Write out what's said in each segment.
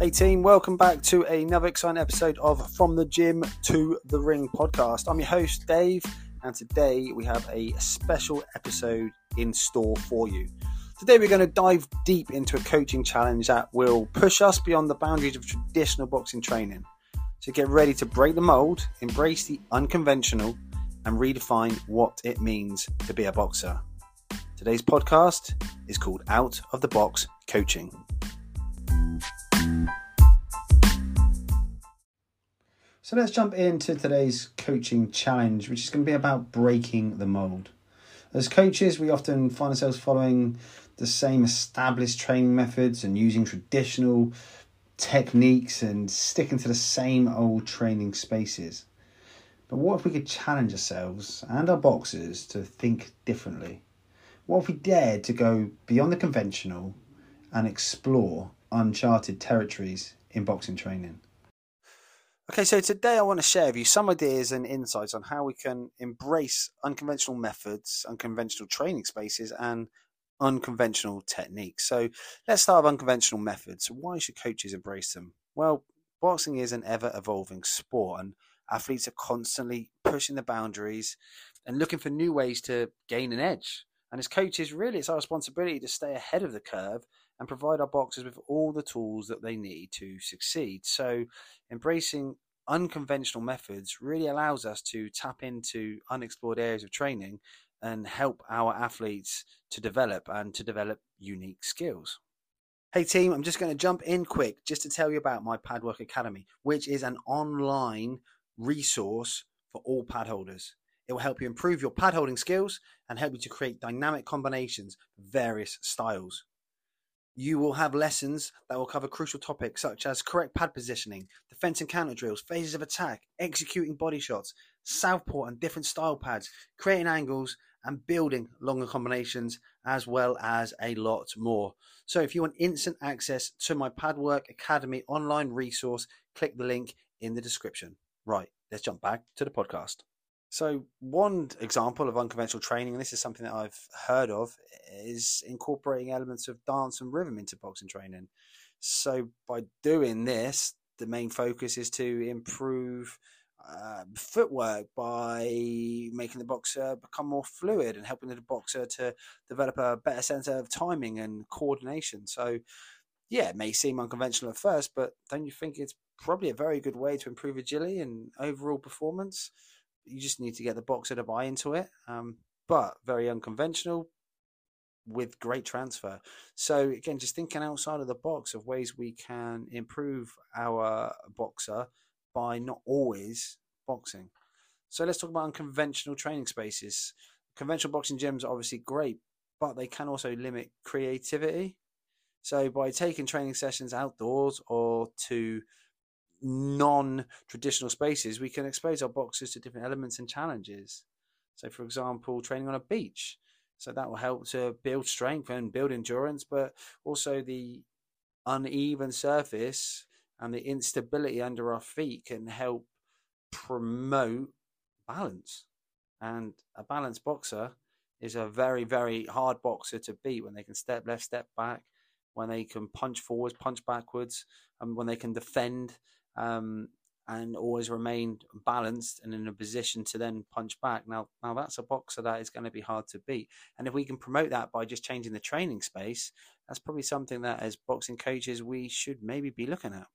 Hey team, welcome back to another exciting episode of From the Gym to the Ring podcast. I'm your host Dave, and today we have a special episode in store for you. Today we're going to dive deep into a coaching challenge that will push us beyond the boundaries of traditional boxing training. So get ready to break the mold, embrace the unconventional, and redefine what it means to be a boxer. Today's podcast is called Out of the Box Coaching. So let's jump into today's coaching challenge, which is going to be about breaking the mold. As coaches, we often find ourselves following the same established training methods and using traditional techniques and sticking to the same old training spaces. But what if we could challenge ourselves and our boxers to think differently? What if we dared to go beyond the conventional and explore uncharted territories in boxing training? Okay, so today I want to share with you some ideas and insights on how we can embrace unconventional methods, unconventional training spaces, and unconventional techniques. So let's start with unconventional methods. Why should coaches embrace them? Well, boxing is an ever evolving sport, and athletes are constantly pushing the boundaries and looking for new ways to gain an edge. And as coaches, really, it's our responsibility to stay ahead of the curve and provide our boxers with all the tools that they need to succeed. So, embracing unconventional methods really allows us to tap into unexplored areas of training and help our athletes to develop and to develop unique skills. Hey team, I'm just going to jump in quick just to tell you about my Padwork Academy, which is an online resource for all pad holders. It will help you improve your pad holding skills and help you to create dynamic combinations of various styles. You will have lessons that will cover crucial topics such as correct pad positioning, defense and counter drills, phases of attack, executing body shots, southpaw and different style pads, creating angles, and building longer combinations, as well as a lot more. So, if you want instant access to my Padwork Academy online resource, click the link in the description. Right, let's jump back to the podcast. So, one example of unconventional training, and this is something that I've heard of, is incorporating elements of dance and rhythm into boxing training. So, by doing this, the main focus is to improve uh, footwork by making the boxer become more fluid and helping the boxer to develop a better sense of timing and coordination. So, yeah, it may seem unconventional at first, but don't you think it's probably a very good way to improve agility and overall performance? You just need to get the boxer to buy into it. Um, but very unconventional with great transfer. So again, just thinking outside of the box of ways we can improve our boxer by not always boxing. So let's talk about unconventional training spaces. Conventional boxing gyms are obviously great, but they can also limit creativity. So by taking training sessions outdoors or to non traditional spaces, we can expose our boxers to different elements and challenges. So, for example, training on a beach. So, that will help to build strength and build endurance, but also the uneven surface and the instability under our feet can help promote balance. And a balanced boxer is a very, very hard boxer to beat when they can step left, step back, when they can punch forwards, punch backwards, and when they can defend um, and always remain balanced and in a position to then punch back. Now, now that's a boxer that is going to be hard to beat. And if we can promote that by just changing the training space, that's probably something that as boxing coaches we should maybe be looking at.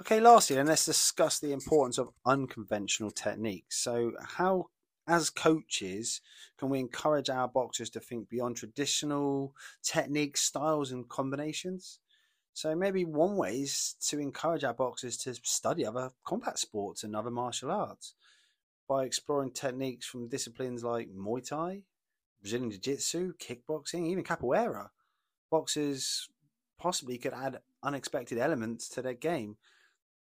Okay, lastly, then let's discuss the importance of unconventional techniques. So, how, as coaches, can we encourage our boxers to think beyond traditional techniques, styles, and combinations? So maybe one way is to encourage our boxers to study other combat sports and other martial arts by exploring techniques from disciplines like Muay Thai, Brazilian Jiu Jitsu, kickboxing, even capoeira. Boxers possibly could add unexpected elements to their game.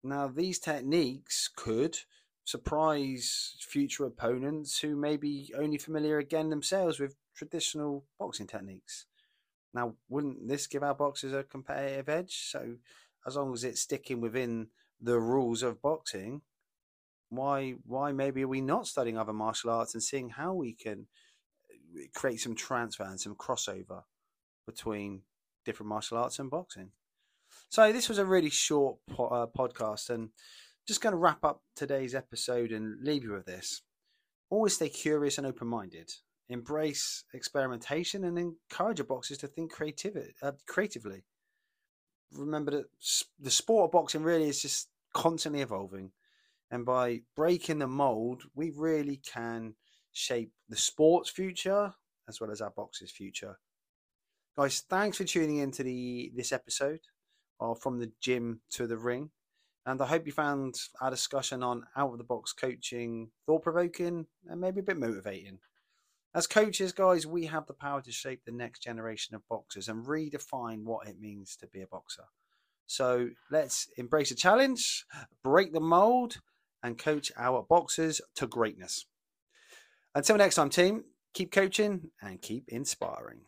Now, these techniques could surprise future opponents who may be only familiar again themselves with traditional boxing techniques. Now, wouldn't this give our boxers a competitive edge? So, as long as it's sticking within the rules of boxing, why why maybe are we not studying other martial arts and seeing how we can uh, create some transfer and some crossover between different martial arts and boxing? So this was a really short po- uh, podcast, and just going to wrap up today's episode and leave you with this. Always stay curious and open-minded. Embrace experimentation and encourage your boxers to think uh, creatively. Remember that the sport of boxing really is just constantly evolving, and by breaking the mold, we really can shape the sport's future as well as our boxers' future. Guys, thanks for tuning into the this episode of From the Gym to the Ring. And I hope you found our discussion on out of the box coaching thought provoking and maybe a bit motivating. As coaches, guys, we have the power to shape the next generation of boxers and redefine what it means to be a boxer. So let's embrace a challenge, break the mold, and coach our boxers to greatness. Until next time, team, keep coaching and keep inspiring.